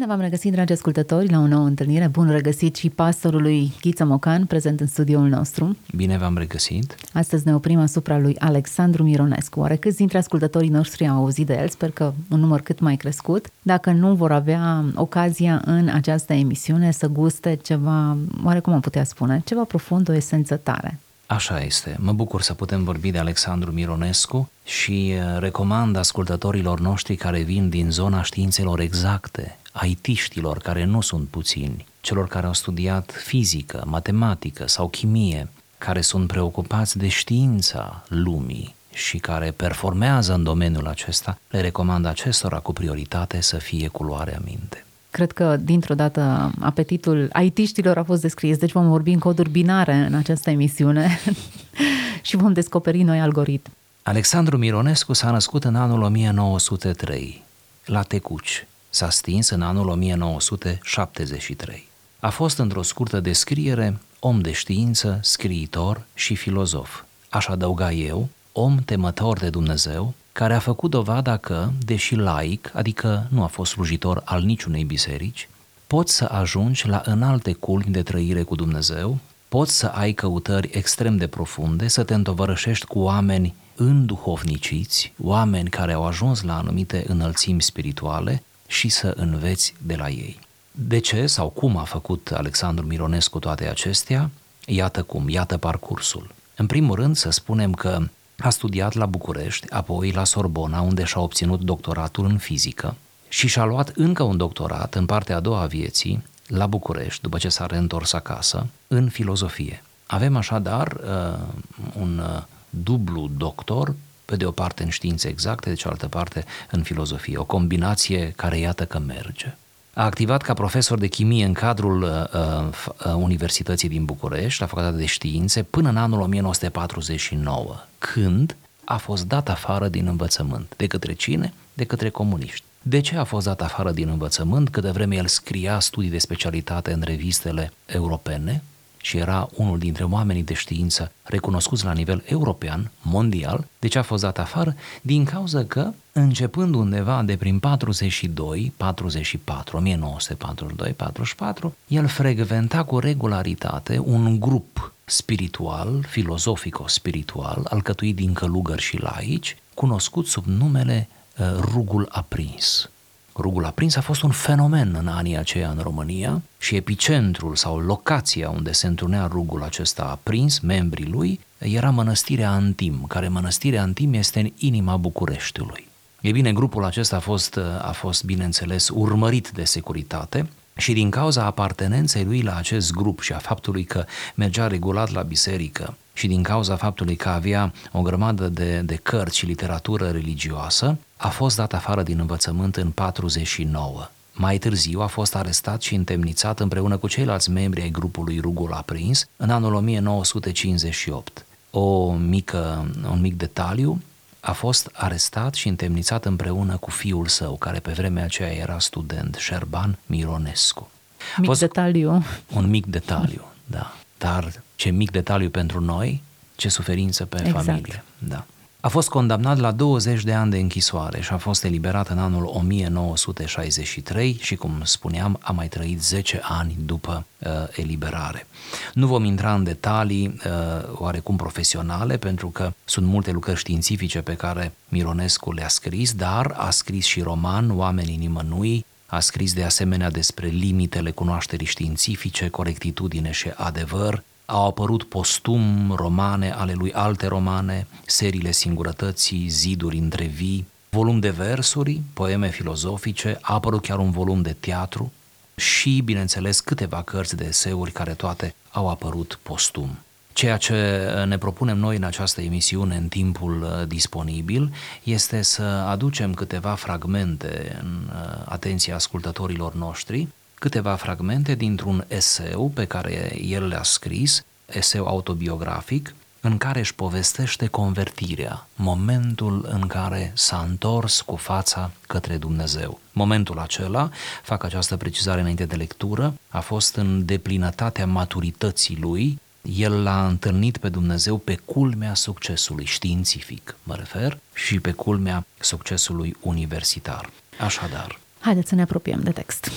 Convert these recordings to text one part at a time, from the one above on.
Bine v-am regăsit, dragi ascultători, la o nouă întâlnire. Bun regăsit și pastorului Ghiță Mocan, prezent în studioul nostru. Bine v-am regăsit. Astăzi ne oprim asupra lui Alexandru Mironescu. Oare câți dintre ascultătorii noștri au auzit de el? Sper că un număr cât mai crescut. Dacă nu vor avea ocazia în această emisiune să guste ceva, oarecum am putea spune, ceva profund, o esență tare. Așa este. Mă bucur să putem vorbi de Alexandru Mironescu și uh, recomand ascultătorilor noștri care vin din zona științelor exacte, aitiștilor care nu sunt puțini, celor care au studiat fizică, matematică sau chimie, care sunt preocupați de știința lumii și care performează în domeniul acesta, le recomand acestora cu prioritate să fie culoarea minte. Cred că, dintr-o dată, apetitul aitiștilor a fost descris, deci vom vorbi în coduri binare în această emisiune și vom descoperi noi algoritmi. Alexandru Mironescu s-a născut în anul 1903, la Tecuci. S-a stins în anul 1973. A fost într-o scurtă descriere om de știință, scriitor și filozof. Aș adăuga eu, om temător de Dumnezeu, care a făcut dovada că, deși laic, adică nu a fost slujitor al niciunei biserici, poți să ajungi la înalte culmi de trăire cu Dumnezeu, poți să ai căutări extrem de profunde, să te întovărășești cu oameni înduhovniciți, oameni care au ajuns la anumite înălțimi spirituale și să înveți de la ei. De ce sau cum a făcut Alexandru Mironescu toate acestea? Iată cum, iată parcursul. În primul rând să spunem că a studiat la București, apoi la Sorbona, unde și-a obținut doctoratul în fizică și și-a luat încă un doctorat în partea a doua a vieții, la București, după ce s-a reîntors acasă, în filozofie. Avem așadar uh, un uh, dublu doctor, pe de o parte în științe exacte, de cealaltă parte în filozofie. O combinație care iată că merge. A activat ca profesor de chimie în cadrul uh, uh, Universității din București, la Facultatea de Științe, până în anul 1949, când a fost dat afară din învățământ. De către cine? De către comuniști. De ce a fost dat afară din învățământ? Câte vreme el scria studii de specialitate în revistele europene, și era unul dintre oamenii de știință recunoscuți la nivel european, mondial, de ce a fost dat afară? Din cauza că, începând undeva de prin 42, 44, 1942, 44, el frecventa cu regularitate un grup spiritual, filozofico-spiritual, alcătuit din călugări și laici, cunoscut sub numele uh, Rugul Aprins. Rugul aprins a fost un fenomen în anii aceia în România și epicentrul sau locația unde se întâlnea rugul acesta aprins, membrii lui, era mănăstirea Antim, care mănăstirea Antim este în inima Bucureștiului. E bine, grupul acesta a fost, a fost, bineînțeles, urmărit de securitate și din cauza apartenenței lui la acest grup și a faptului că mergea regulat la biserică și din cauza faptului că avea o grămadă de, de cărți și literatură religioasă, a fost dat afară din învățământ în 49. Mai târziu a fost arestat și întemnițat împreună cu ceilalți membri ai grupului Rugul Aprins în anul 1958. O mică, un mic detaliu, a fost arestat și întemnițat împreună cu fiul său, care pe vremea aceea era student, Șerban Mironescu. Mic fost detaliu. Un mic detaliu, da. Dar ce mic detaliu pentru noi, ce suferință pe exact. familie. Da. A fost condamnat la 20 de ani de închisoare și a fost eliberat în anul 1963 și, cum spuneam, a mai trăit 10 ani după uh, eliberare. Nu vom intra în detalii uh, oarecum profesionale, pentru că sunt multe lucrări științifice pe care Mironescu le-a scris, dar a scris și roman Oamenii nimănui, a scris de asemenea despre limitele cunoașterii științifice, corectitudine și adevăr, au apărut postum romane ale lui alte romane, seriile singurătății, ziduri între vii, volum de versuri, poeme filozofice, a apărut chiar un volum de teatru și, bineînțeles, câteva cărți de eseuri care toate au apărut postum. Ceea ce ne propunem noi în această emisiune în timpul uh, disponibil este să aducem câteva fragmente în uh, atenția ascultătorilor noștri câteva fragmente dintr-un eseu pe care el le-a scris, eseu autobiografic, în care își povestește convertirea, momentul în care s-a întors cu fața către Dumnezeu. Momentul acela, fac această precizare înainte de lectură, a fost în deplinătatea maturității lui, el l-a întâlnit pe Dumnezeu pe culmea succesului științific, mă refer, și pe culmea succesului universitar. Așadar. Haideți să ne apropiem de text.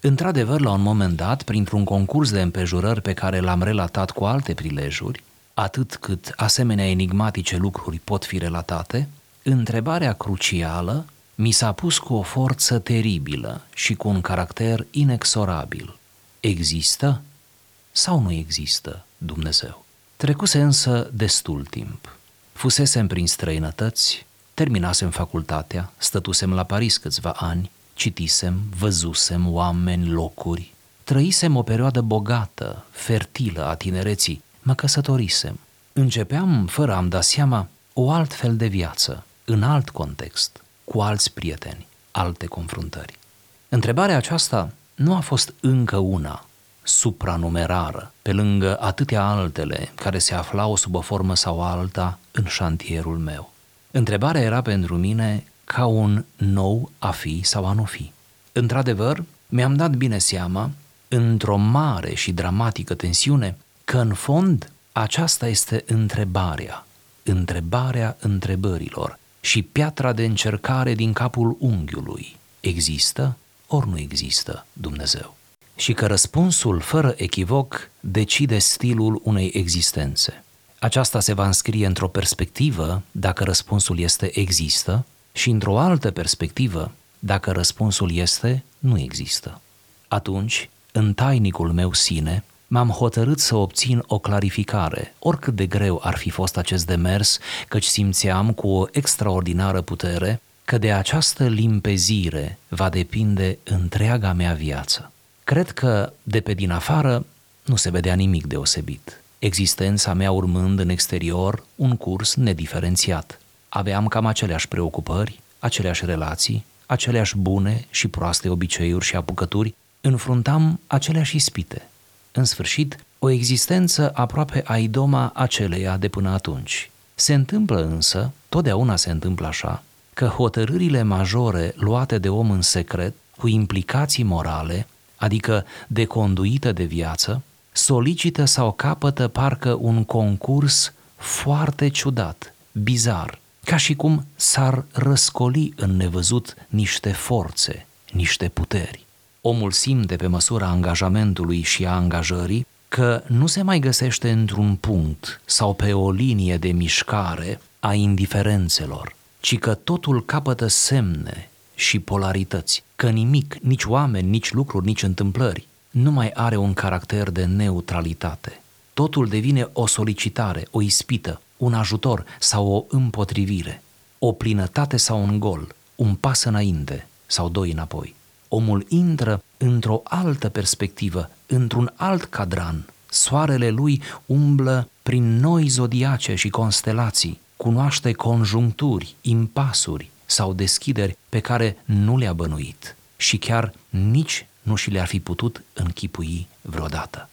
Într-adevăr, la un moment dat, printr-un concurs de împejurări pe care l-am relatat cu alte prilejuri, atât cât asemenea enigmatice lucruri pot fi relatate, întrebarea crucială mi s-a pus cu o forță teribilă și cu un caracter inexorabil. Există sau nu există Dumnezeu? Trecuse însă destul timp. Fusesem prin străinătăți, terminasem facultatea, stătusem la Paris câțiva ani, citisem, văzusem oameni, locuri, trăisem o perioadă bogată, fertilă a tinereții, mă căsătorisem. Începeam, fără a-mi da seama, o alt fel de viață, în alt context, cu alți prieteni, alte confruntări. Întrebarea aceasta nu a fost încă una supranumerară, pe lângă atâtea altele care se aflau sub o formă sau alta în șantierul meu. Întrebarea era pentru mine ca un nou a fi sau a nu fi. Într-adevăr, mi-am dat bine seama, într-o mare și dramatică tensiune, că în fond aceasta este întrebarea, întrebarea întrebărilor și piatra de încercare din capul unghiului. Există ori nu există Dumnezeu? Și că răspunsul, fără echivoc, decide stilul unei existențe. Aceasta se va înscrie într-o perspectivă dacă răspunsul este există și într-o altă perspectivă dacă răspunsul este nu există. Atunci, în tainicul meu sine, m-am hotărât să obțin o clarificare, oricât de greu ar fi fost acest demers, căci simțeam cu o extraordinară putere că de această limpezire va depinde întreaga mea viață. Cred că de pe din afară nu se vedea nimic deosebit, existența mea urmând în exterior un curs nediferențiat. Aveam cam aceleași preocupări, aceleași relații, aceleași bune și proaste obiceiuri și apucături, înfruntam aceleași ispite. În sfârșit, o existență aproape a idoma aceleia de până atunci. Se întâmplă însă, totdeauna se întâmplă așa, că hotărârile majore luate de om în secret, cu implicații morale, adică de conduită de viață, solicită sau capătă parcă un concurs foarte ciudat, bizar, ca și cum s-ar răscoli în nevăzut niște forțe, niște puteri. Omul simte pe măsura angajamentului și a angajării că nu se mai găsește într-un punct sau pe o linie de mișcare a indiferențelor, ci că totul capătă semne și polarități, că nimic, nici oameni, nici lucruri, nici întâmplări, nu mai are un caracter de neutralitate. Totul devine o solicitare, o ispită, un ajutor sau o împotrivire, o plinătate sau un gol, un pas înainte sau doi înapoi. Omul intră într-o altă perspectivă, într-un alt cadran. Soarele lui umblă prin noi zodiace și constelații, cunoaște conjuncturi, impasuri sau deschideri pe care nu le-a bănuit și chiar nici nu și le-ar fi putut închipui vreodată.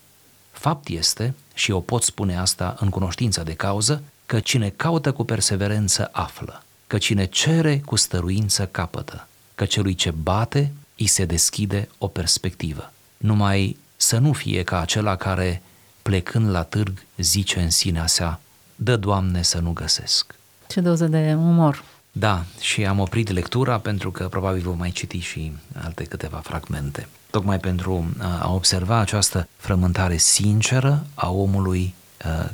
Fapt este, și eu pot spune asta în cunoștință de cauză, că cine caută cu perseverență află, că cine cere cu stăruință capătă, că celui ce bate îi se deschide o perspectivă. Numai să nu fie ca acela care, plecând la târg, zice în sinea sa, dă, Doamne, să nu găsesc. Ce doză de umor. Da, și am oprit lectura pentru că probabil vom mai citi și alte câteva fragmente. Tocmai pentru a observa această frământare sinceră a omului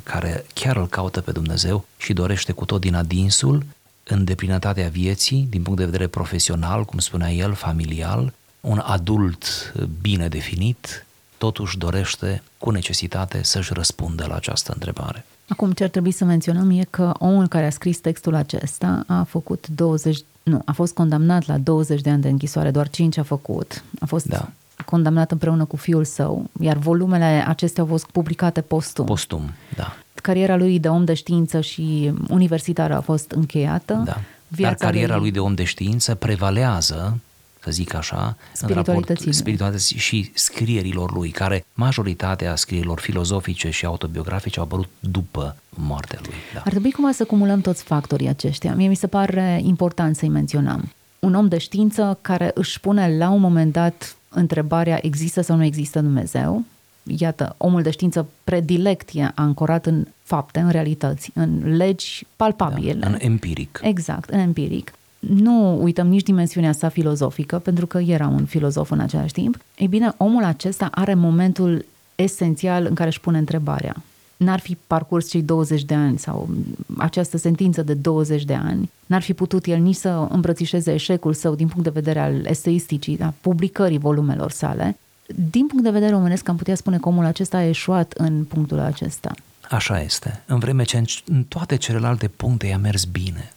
care chiar îl caută pe Dumnezeu și dorește cu tot din adinsul în deplinătatea vieții, din punct de vedere profesional, cum spunea el, familial, un adult bine definit, totuși dorește cu necesitate să-și răspundă la această întrebare. Acum, ce ar trebui să menționăm e că omul care a scris textul acesta a făcut 20, nu, a fost condamnat la 20 de ani de închisoare, doar 5 a făcut. A fost da. Condamnat împreună cu fiul său, iar volumele acestea au fost publicate postum. Postum, da. Cariera lui de om de știință și universitară a fost încheiată. Da. Viața Dar cariera lui... lui de om de știință prevalează să zic așa, în Spiritualității raport lui. spiritualității și scrierilor lui, care majoritatea scrierilor filozofice și autobiografice au apărut după moartea lui. Da. Ar trebui cumva să cumulăm toți factorii aceștia. Mie mi se pare important să-i menționăm. Un om de știință care își pune la un moment dat întrebarea există sau nu există Dumnezeu. Iată, omul de știință predilect e ancorat în fapte, în realități, în legi palpabile. Da, în empiric. Exact, în empiric. Nu uităm nici dimensiunea sa filozofică, pentru că era un filozof în același timp. Ei bine, omul acesta are momentul esențial în care își pune întrebarea. N-ar fi parcurs cei 20 de ani sau această sentință de 20 de ani, n-ar fi putut el nici să îmbrățișeze eșecul său din punct de vedere al eseisticii, a publicării volumelor sale. Din punct de vedere omenesc, am putea spune că omul acesta a eșuat în punctul acesta. Așa este. În vreme ce în, în toate celelalte puncte i-a mers bine.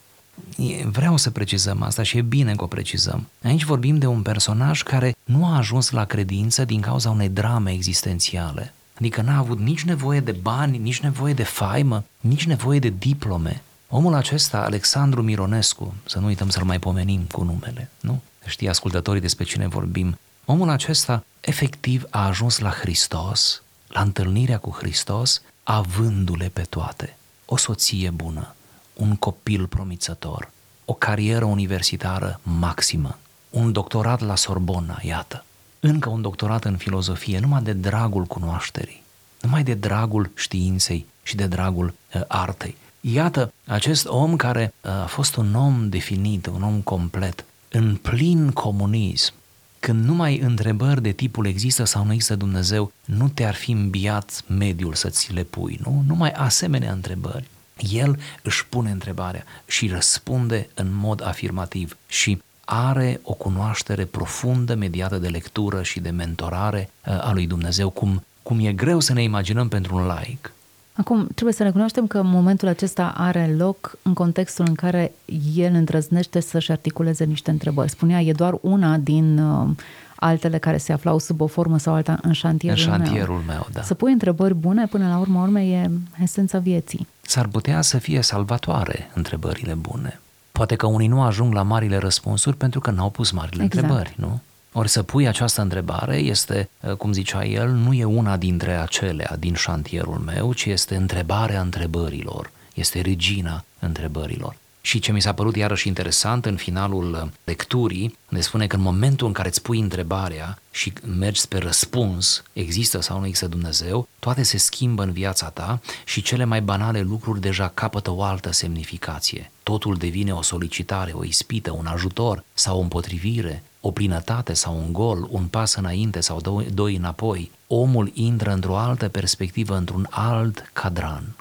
E- Vreau să precizăm asta și e bine că o precizăm. Aici vorbim de un personaj care nu a ajuns la credință din cauza unei drame existențiale. Adică n-a avut nici nevoie de bani, nici nevoie de faimă, nici nevoie de diplome. Omul acesta, Alexandru Mironescu, să nu uităm să-l mai pomenim cu numele, nu? Știi ascultătorii despre cine vorbim. Omul acesta efectiv a ajuns la Hristos, la întâlnirea cu Hristos, avându-le pe toate. O soție bună, un copil promițător, o carieră universitară maximă, un doctorat la Sorbona, iată, încă un doctorat în filozofie, numai de dragul cunoașterii, numai de dragul științei și de dragul uh, artei. Iată, acest om care uh, a fost un om definit, un om complet, în plin comunism, când numai întrebări de tipul există sau nu există Dumnezeu, nu te-ar fi îmbiat mediul să ți le pui, nu? Numai asemenea întrebări. El își pune întrebarea și răspunde în mod afirmativ și are o cunoaștere profundă mediată de lectură și de mentorare uh, a lui Dumnezeu, cum, cum e greu să ne imaginăm pentru un laic. Acum, trebuie să recunoaștem că momentul acesta are loc în contextul în care el îndrăznește să-și articuleze niște întrebări. Spunea, e doar una din uh, altele care se aflau sub o formă sau alta în șantierul, În șantierul meu, da. Să pui întrebări bune, până la urmă urme, e esența vieții. S-ar putea să fie salvatoare întrebările bune. Poate că unii nu ajung la marile răspunsuri pentru că n-au pus marile Exact. întrebări, nu? Ori să pui această întrebare este, uh, cum zicea el, nu e una dintre acelea din șantierul meu, ci este întrebarea întrebărilor, este regina întrebărilor. Și ce mi s-a părut iarăși interesant în finalul uh, lecturii, ne spune că în momentul în care îți pui întrebarea și mergi spre răspuns, există sau nu există Dumnezeu, toate se schimbă în viața ta și cele mai banale lucruri deja capătă o altă semnificație. Totul devine o solicitare, o ispită, un ajutor sau o împotrivire, o plinătate sau un gol, un pas înainte sau doi, doi înapoi. Omul intră într-o altă perspectivă, într-un alt cadran.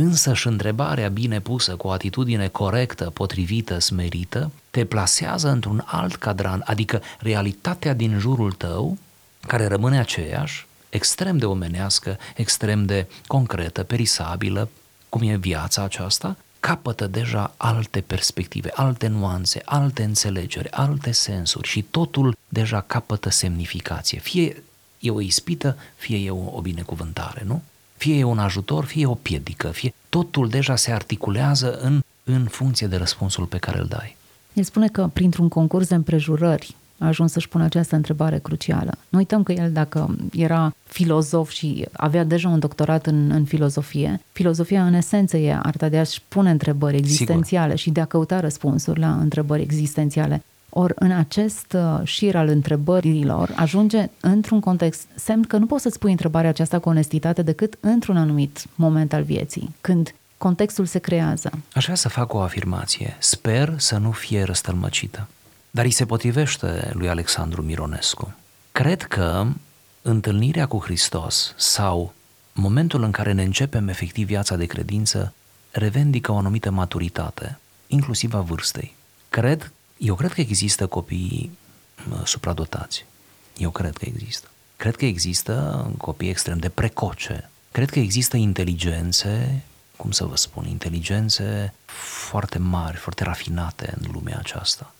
Însă și întrebarea bine pusă cu o atitudine corectă, potrivită, smerită, te plasează într-un alt cadran, adică realitatea din jurul tău, care rămâne aceeași, extrem de omenească, extrem de concretă, perisabilă, cum e viața aceasta, capătă deja alte perspective, alte nuanțe, alte înțelegeri, alte sensuri și totul deja capătă semnificație. Fie e o ispită, fie e o, o binecuvântare, nu? Fie e un ajutor, fie e o piedică, fie totul deja se articulează în, în funcție de răspunsul pe care îl dai. El spune că printr-un concurs de împrejurări a ajuns să-și pună această întrebare crucială. Nu uităm că el, dacă era filozof și avea deja un doctorat în, în filozofie, filozofia în esență e arta de a-și pune întrebări existențiale Sigur. și de a căuta răspunsuri la întrebări existențiale. Ori în acest uh, șir al întrebărilor ajunge într-un context, semn că nu poți să-ți pui întrebarea aceasta cu onestitate decât într-un anumit moment al vieții, când contextul se creează. Aș vrea să fac o afirmație. Sper să nu fie răstălmăcită. Dar îi se potrivește lui Alexandru Mironescu. Cred că întâlnirea cu Hristos sau momentul în care ne începem efectiv viața de credință revendică o anumită maturitate, inclusiv a vârstei. Cred, eu cred că există copii mă, supradotați. Eu cred că există. Cred că există copii extrem de precoce. Cred că există inteligențe, cum să vă spun, inteligențe foarte mari, foarte rafinate în lumea aceasta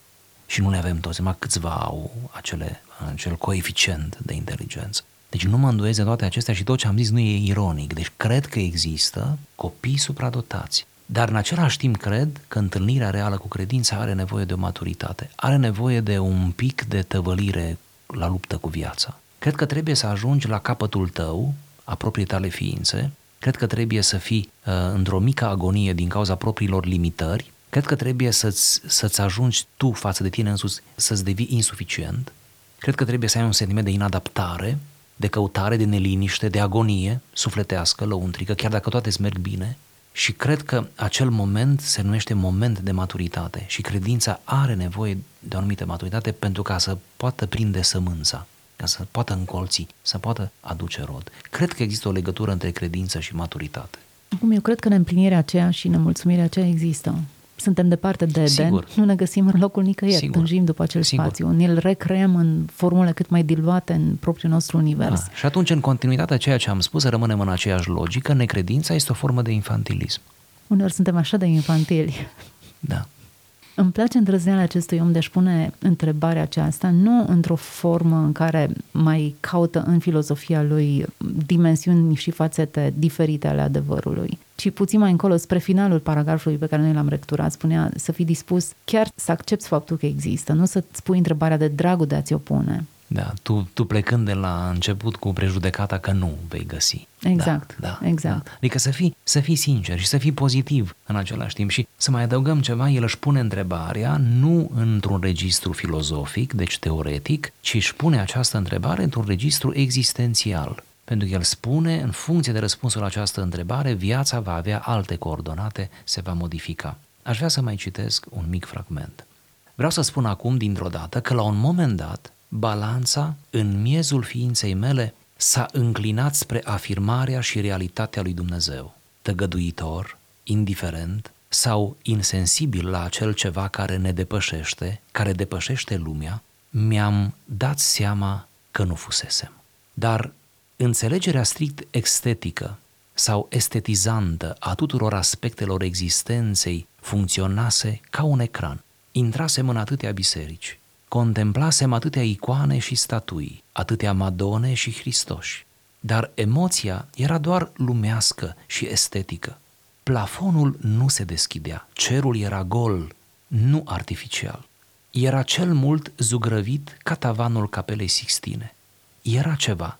și nu le avem toți, numai câțiva au acele, acel coeficient de inteligență. Deci nu mă îndoiesc de toate acestea și tot ce am zis nu e ironic. Deci cred că există copii supradotați. Dar în același timp cred că întâlnirea reală cu credința are nevoie de o maturitate, are nevoie de un pic de tăvălire la luptă cu viața. Cred că trebuie să ajungi la capătul tău, a proprii tale ființe, cred că trebuie să fii uh, într-o mică agonie din cauza propriilor limitări, cred că trebuie să-ți, să-ți ajungi tu față de tine însuți să-ți devii insuficient, cred că trebuie să ai un sentiment de inadaptare, de căutare, de neliniște, de agonie sufletească, lăuntrică, chiar dacă toate îți merg bine, și cred că acel moment se numește moment de maturitate și credința are nevoie de o anumită maturitate pentru ca să poată prinde sămânța, ca să poată încolți, să poată aduce rod. Cred că există o legătură între credință și maturitate. Acum, eu cred că neîmplinirea aceea și nemulțumirea aceea există suntem departe de Eden, Sigur. nu ne găsim în locul nicăieri, Sigur. tânjim după acel Sigur. spațiu, ne-l recreăm în formule cât mai diluate în propriul nostru univers. Da. Și atunci, în continuitatea ceea ce am spus, rămânem în aceeași logică, necredința este o formă de infantilism. Uneori suntem așa de infantili. Da. Îmi place îndrăzneala acestui om de a-și pune întrebarea aceasta, nu într-o formă în care mai caută în filozofia lui dimensiuni și fațete diferite ale adevărului, ci puțin mai încolo, spre finalul paragrafului pe care noi l-am recturat, spunea să fii dispus chiar să accepti faptul că există, nu să-ți pui întrebarea de dragul de a-ți opune. Da, tu, tu plecând de la început cu prejudecata că nu vei găsi. Exact, da, exact. Da. Adică să fii, să fii sincer și să fii pozitiv în același timp și să mai adăugăm ceva, el își pune întrebarea nu într-un registru filozofic, deci teoretic, ci își pune această întrebare într-un registru existențial. Pentru că el spune, în funcție de răspunsul la această întrebare, viața va avea alte coordonate, se va modifica. Aș vrea să mai citesc un mic fragment. Vreau să spun acum, dintr-o dată, că la un moment dat, balanța în miezul ființei mele s-a înclinat spre afirmarea și realitatea lui Dumnezeu. Tăgăduitor, indiferent sau insensibil la acel ceva care ne depășește, care depășește lumea, mi-am dat seama că nu fusesem. Dar înțelegerea strict estetică sau estetizantă a tuturor aspectelor existenței funcționase ca un ecran. Intrasem în atâtea biserici, contemplasem atâtea icoane și statui, atâtea madone și Hristoși, dar emoția era doar lumească și estetică. Plafonul nu se deschidea, cerul era gol, nu artificial. Era cel mult zugrăvit ca tavanul capelei Sixtine. Era ceva,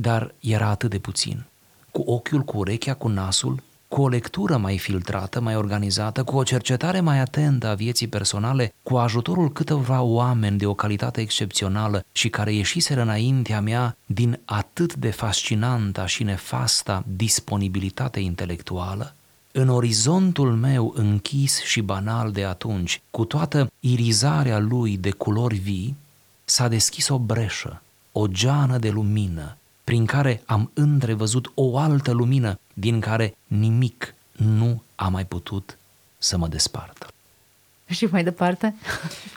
dar era atât de puțin. Cu ochiul, cu urechea, cu nasul, cu o lectură mai filtrată, mai organizată, cu o cercetare mai atentă a vieții personale, cu ajutorul câteva oameni de o calitate excepțională și care ieșiseră înaintea mea din atât de fascinanta și nefasta disponibilitate intelectuală, în orizontul meu închis și banal de atunci, cu toată irizarea lui de culori vii, s-a deschis o breșă, o geană de lumină, prin care am întrevăzut o altă lumină din care nimic nu a mai putut să mă despartă. Și mai departe?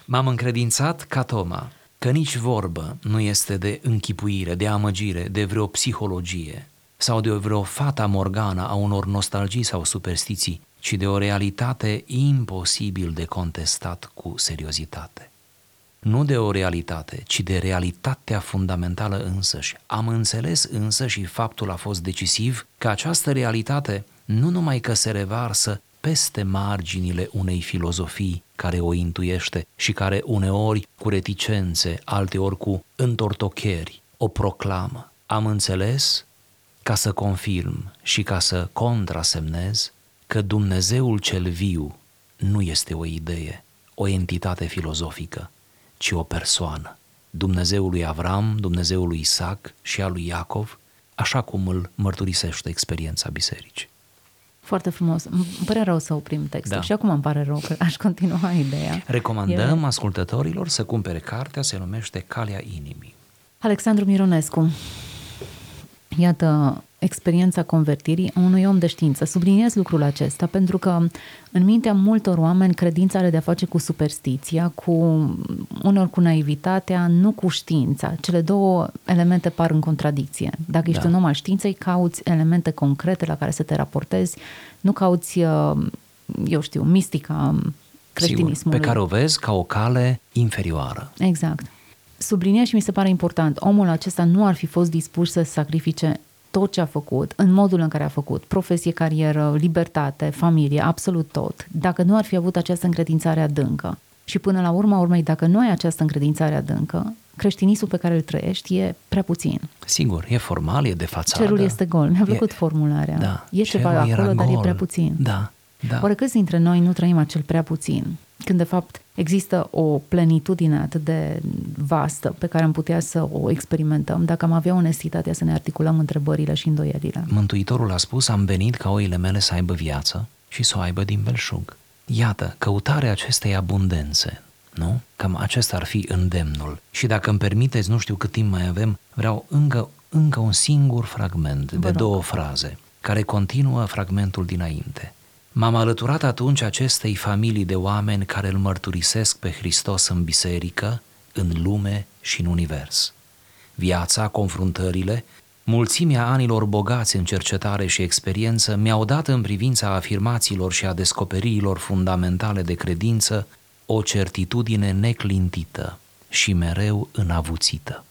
M-am încredințat ca Toma că nici vorbă nu este de închipuire, de amăgire, de vreo psihologie sau de vreo fata morgană a unor nostalgii sau superstiții, ci de o realitate imposibil de contestat cu seriozitate nu de o realitate, ci de realitatea fundamentală însăși. Am înțeles însă și faptul a fost decisiv că această realitate nu numai că se revarsă peste marginile unei filozofii care o intuiește și care uneori cu reticențe, alteori cu întortocheri, o proclamă. Am înțeles ca să confirm și ca să contrasemnez că Dumnezeul cel viu nu este o idee, o entitate filozofică, ci o persoană. Dumnezeul lui Avram, Dumnezeul lui Isaac și al lui Iacov, așa cum îl mărturisește experiența bisericii. Foarte frumos. Îmi pare rău să oprim textul Da. și acum îmi pare rău că aș continua ideea. Recomandăm E- ascultătorilor să cumpere cartea, se numește Calea Inimii. Alexandru Mironescu, iată experiența convertirii a unui om de știință. Subliniez lucrul acesta pentru că în mintea multor oameni credința are de-a face cu superstiția, cu unor cu naivitatea, nu cu știința. Cele două elemente par în contradicție. Dacă ești Da. un om al științei, cauți elemente concrete la care să te raportezi, nu cauți, uh, eu știu, mistica Sigur, creștinismului. pe care o vezi ca o cale inferioară. Exact. Subliniez și mi se pare important, omul acesta nu ar fi fost dispus să sacrifice tot ce a făcut, în modul în care a făcut, profesie, carieră, libertate, familie, absolut tot, dacă nu ar fi avut această încredințare adâncă și până la urma urmei, dacă nu ai această încredințare adâncă, creștinismul pe care îl trăiești e prea puțin. Sigur, e formal, e de fațadă. Cerul este gol. Mi-a plăcut e, formularea. Da, e ceva acolo, dar gol. e prea puțin. Da, da. Oare câți dintre noi nu trăim acel prea puțin? Când, de fapt, există o plenitudine atât de vastă pe care am putea să o experimentăm dacă am avea onestitatea să ne articulăm întrebările și îndoielile. Mântuitorul a spus, am venit ca oile mele să aibă viață și să o aibă din belșug. Iată, căutarea acestei abundențe, nu? Cam acesta ar fi îndemnul. Și dacă îmi permiteți, nu știu cât timp mai avem, vreau încă, încă un singur fragment de două fraze, care continuă fragmentul dinainte. M-am alăturat atunci acestei familii de oameni care îl mărturisesc pe Hristos în biserică, în lume și în univers. Viața, confruntările, mulțimea anilor bogați în cercetare și experiență mi-au dat în privința afirmațiilor și a descoperirilor fundamentale de credință o certitudine neclintită și mereu înavuțită.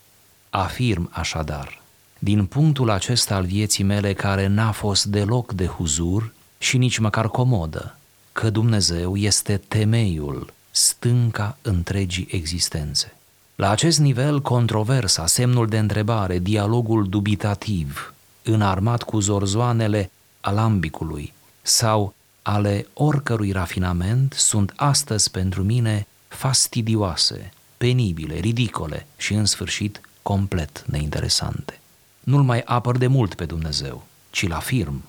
Afirm așadar, din punctul acesta al vieții mele care n-a fost deloc de huzur și nici măcar comodă, că Dumnezeu este temeiul, stânca întregii existențe. La acest nivel, controversa, semnul de întrebare, dialogul dubitativ, înarmat cu zorzoanele alambicului sau ale oricărui rafinament sunt astăzi pentru mine fastidioase, penibile, ridicole și în sfârșit complet neinteresante. Nu-l mai apăr de mult pe Dumnezeu, ci l afirm.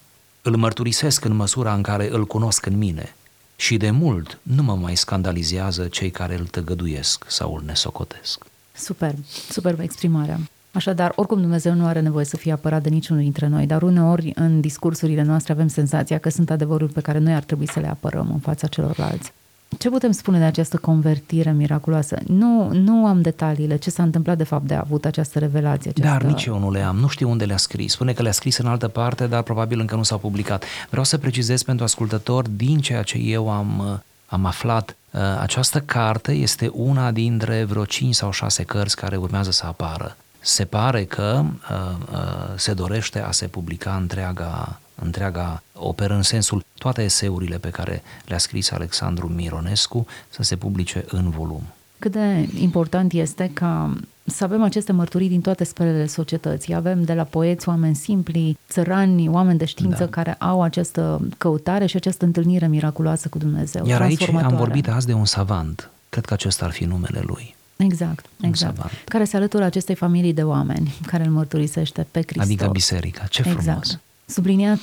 Îl mărturisesc în măsura în care îl cunosc în mine și de mult nu mă mai scandalizează cei care îl tăgăduiesc sau îl nesocotesc. Superb, superb exprimarea. Așadar, oricum Dumnezeu nu are nevoie să fie apărat de niciunul dintre noi, dar uneori în discursurile noastre avem senzația că sunt adevăruri pe care noi ar trebui să le apărăm în fața celorlalți. Ce putem spune de această convertire miraculoasă? Nu, nu am detaliile, ce s-a întâmplat de fapt de a avut această revelație. Această... Dar nici eu nu le am, nu știu unde le-a scris. Spune că le-a scris în altă parte, dar probabil încă nu s-au publicat. Vreau să precizez pentru ascultător, din ceea ce eu am, am aflat, această carte este una dintre vreo 5 sau 6 cărți care urmează să apară se pare că uh, uh, se dorește a se publica întreaga, întreaga operă în sensul toate eseurile pe care le-a scris Alexandru Mironescu să se publice în volum. Cât de important este ca să avem aceste mărturii din toate sferele societății. Avem de la poeți, oameni simpli, țărani, oameni de știință da. care au această căutare și această întâlnire miraculoasă cu Dumnezeu. Iar aici am vorbit azi de un savant. Cred că acesta ar fi numele lui. Exact, exact. Care se alătură acestei familii de oameni care îl mărturisește pe Hristos. Adică biserica, ce frumos. Exact. Subliniat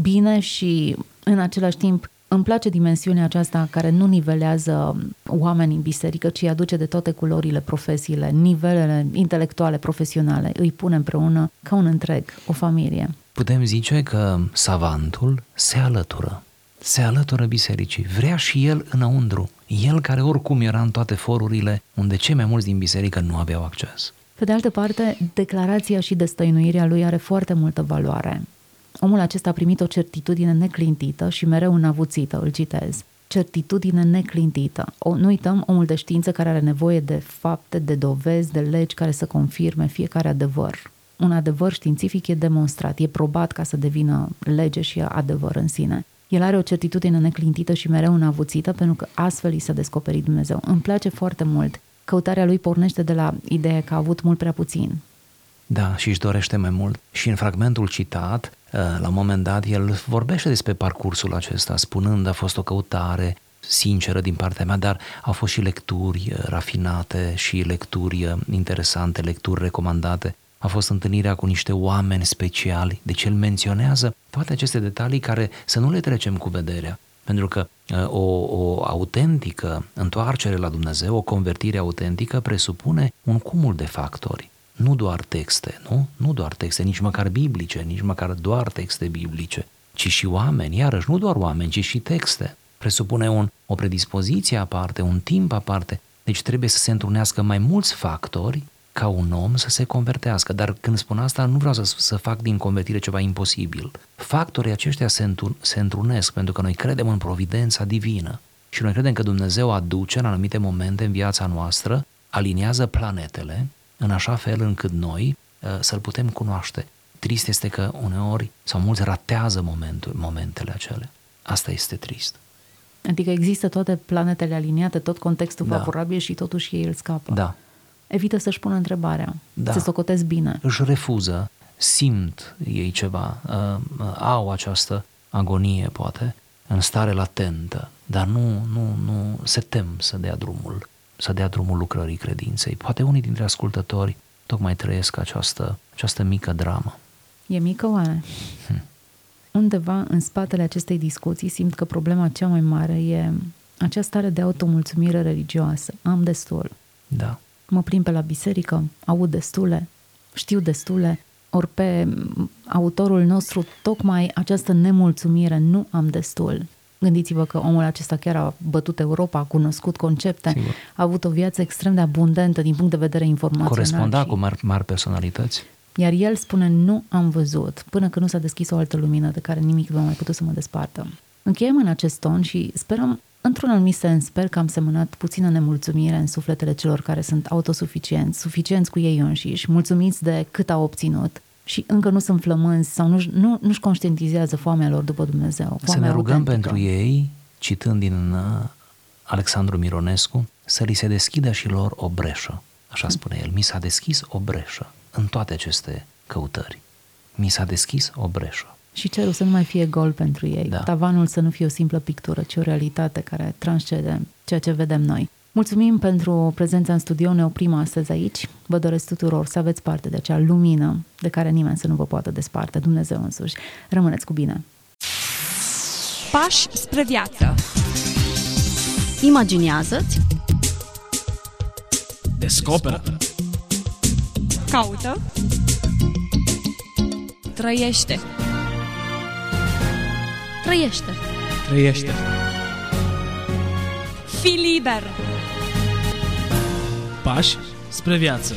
bine și în același timp îmi place dimensiunea aceasta care nu nivelează oamenii în biserică, ci aduce de toate culorile, profesiile, nivelele intelectuale, profesionale. Îi pune împreună ca un întreg, o familie. Putem zice că savantul se alătură se alătură bisericii, vrea și el înăuntru, el care oricum era în toate forurile unde cei mai mulți din biserică nu aveau acces. Pe de altă parte, declarația și destăinuirea lui are foarte multă valoare. Omul acesta a primit o certitudine neclintită și mereu înavuțită, îl citez. Certitudine neclintită. O, nu uităm omul de știință care are nevoie de fapte, de dovezi, de legi care să confirme fiecare adevăr. Un adevăr științific e demonstrat, e probat ca să devină lege și adevăr în sine. El are o certitudine neclintită și mereu înavuțită pentru că astfel îi s-a descoperit Dumnezeu. Îmi place foarte mult. Căutarea lui pornește de la ideea că a avut mult prea puțin. Da, și își dorește mai mult. Și în fragmentul citat, ă, la un moment dat, el vorbește despre parcursul acesta, spunând a fost o căutare sinceră din partea mea, dar au fost și lecturi ă, rafinate și lecturi ă, interesante, lecturi recomandate. A fost întâlnirea cu niște oameni speciali, deci el menționează toate aceste detalii care să nu le trecem cu vederea, pentru că uh, o, o autentică întoarcere la Dumnezeu, o convertire autentică presupune un cumul de factori, nu doar texte, nu? Nu doar texte, nici măcar biblice, nici măcar doar texte biblice, ci și oameni, iarăși nu doar oameni, ci și texte. Presupune un, o predispoziție aparte, un timp aparte, deci trebuie să se întrunească mai mulți factori ca un om să se convertească. Dar când spun asta, nu vreau să, să fac din convertire ceva imposibil. Factorii aceștia se, întur, se întrunesc pentru că noi credem în providența divină și noi credem că Dumnezeu aduce în anumite momente în viața noastră, aliniază planetele în așa fel încât noi uh, să-L putem cunoaște. Trist este că uneori sau mulți ratează momentul, momentele acele. Asta este trist. Adică există toate planetele aliniate, tot contextul Da. favorabil și totuși ei îl scapă. Da, Evită să-și pună întrebarea. Da. Se socotesc bine. își refuză, simt ei ceva, uh, uh, au această agonie, poate, în stare latentă, dar nu, nu, nu se tem să dea drumul, să dea drumul lucrării credinței. Poate unii dintre ascultători tocmai trăiesc această, această mică dramă. E mică oare? Hm. Undeva în spatele acestei discuții simt că problema cea mai mare e acea stare de automulțumire religioasă. Am destul. Da, Mă plimb pe la biserică, aud destule, știu destule, ori pe autorul nostru tocmai această nemulțumire, nu am destul. Gândiți-vă că omul acesta chiar a bătut Europa, a cunoscut concepte, Sigur. a avut o viață extrem de abundentă din punct de vedere informațional. coresponda și- cu mari, mari personalități. Iar el spune, nu am văzut, până când nu s-a deschis o altă lumină de care nimic nu a mai putut să mă despartă. Încheiem în acest ton și sperăm, într-un anumit sens, sper că am semănat puțină nemulțumire în sufletele celor care sunt autosuficienți, suficienți cu ei înșiși, mulțumiți de cât au obținut și încă nu sunt flămânzi sau nu, nu, nu-și conștientizează foamea lor după Dumnezeu. Să foamea ne rugăm autentică. pentru ei, citând din uh, Alexandru Mironescu, să li se deschidă și lor o breșă. Așa spune el, mi s-a deschis o breșă în toate aceste căutări. Mi s-a deschis o breșă. Și cerul să nu mai fie gol pentru ei. Da. Tavanul să nu fie o simplă pictură, ci o realitate care transcede ceea ce vedem noi. Mulțumim pentru prezența în studio, ne oprim astăzi aici. Vă doresc tuturor să aveți parte de acea lumină de care nimeni să nu vă poată desparte, Dumnezeu însuși. Rămâneți cu bine! Pași spre viață. Imaginează-ți, Descoperă. Caută. Trăiește. trăiește. Trăiește. Fii liber. Pași spre viață.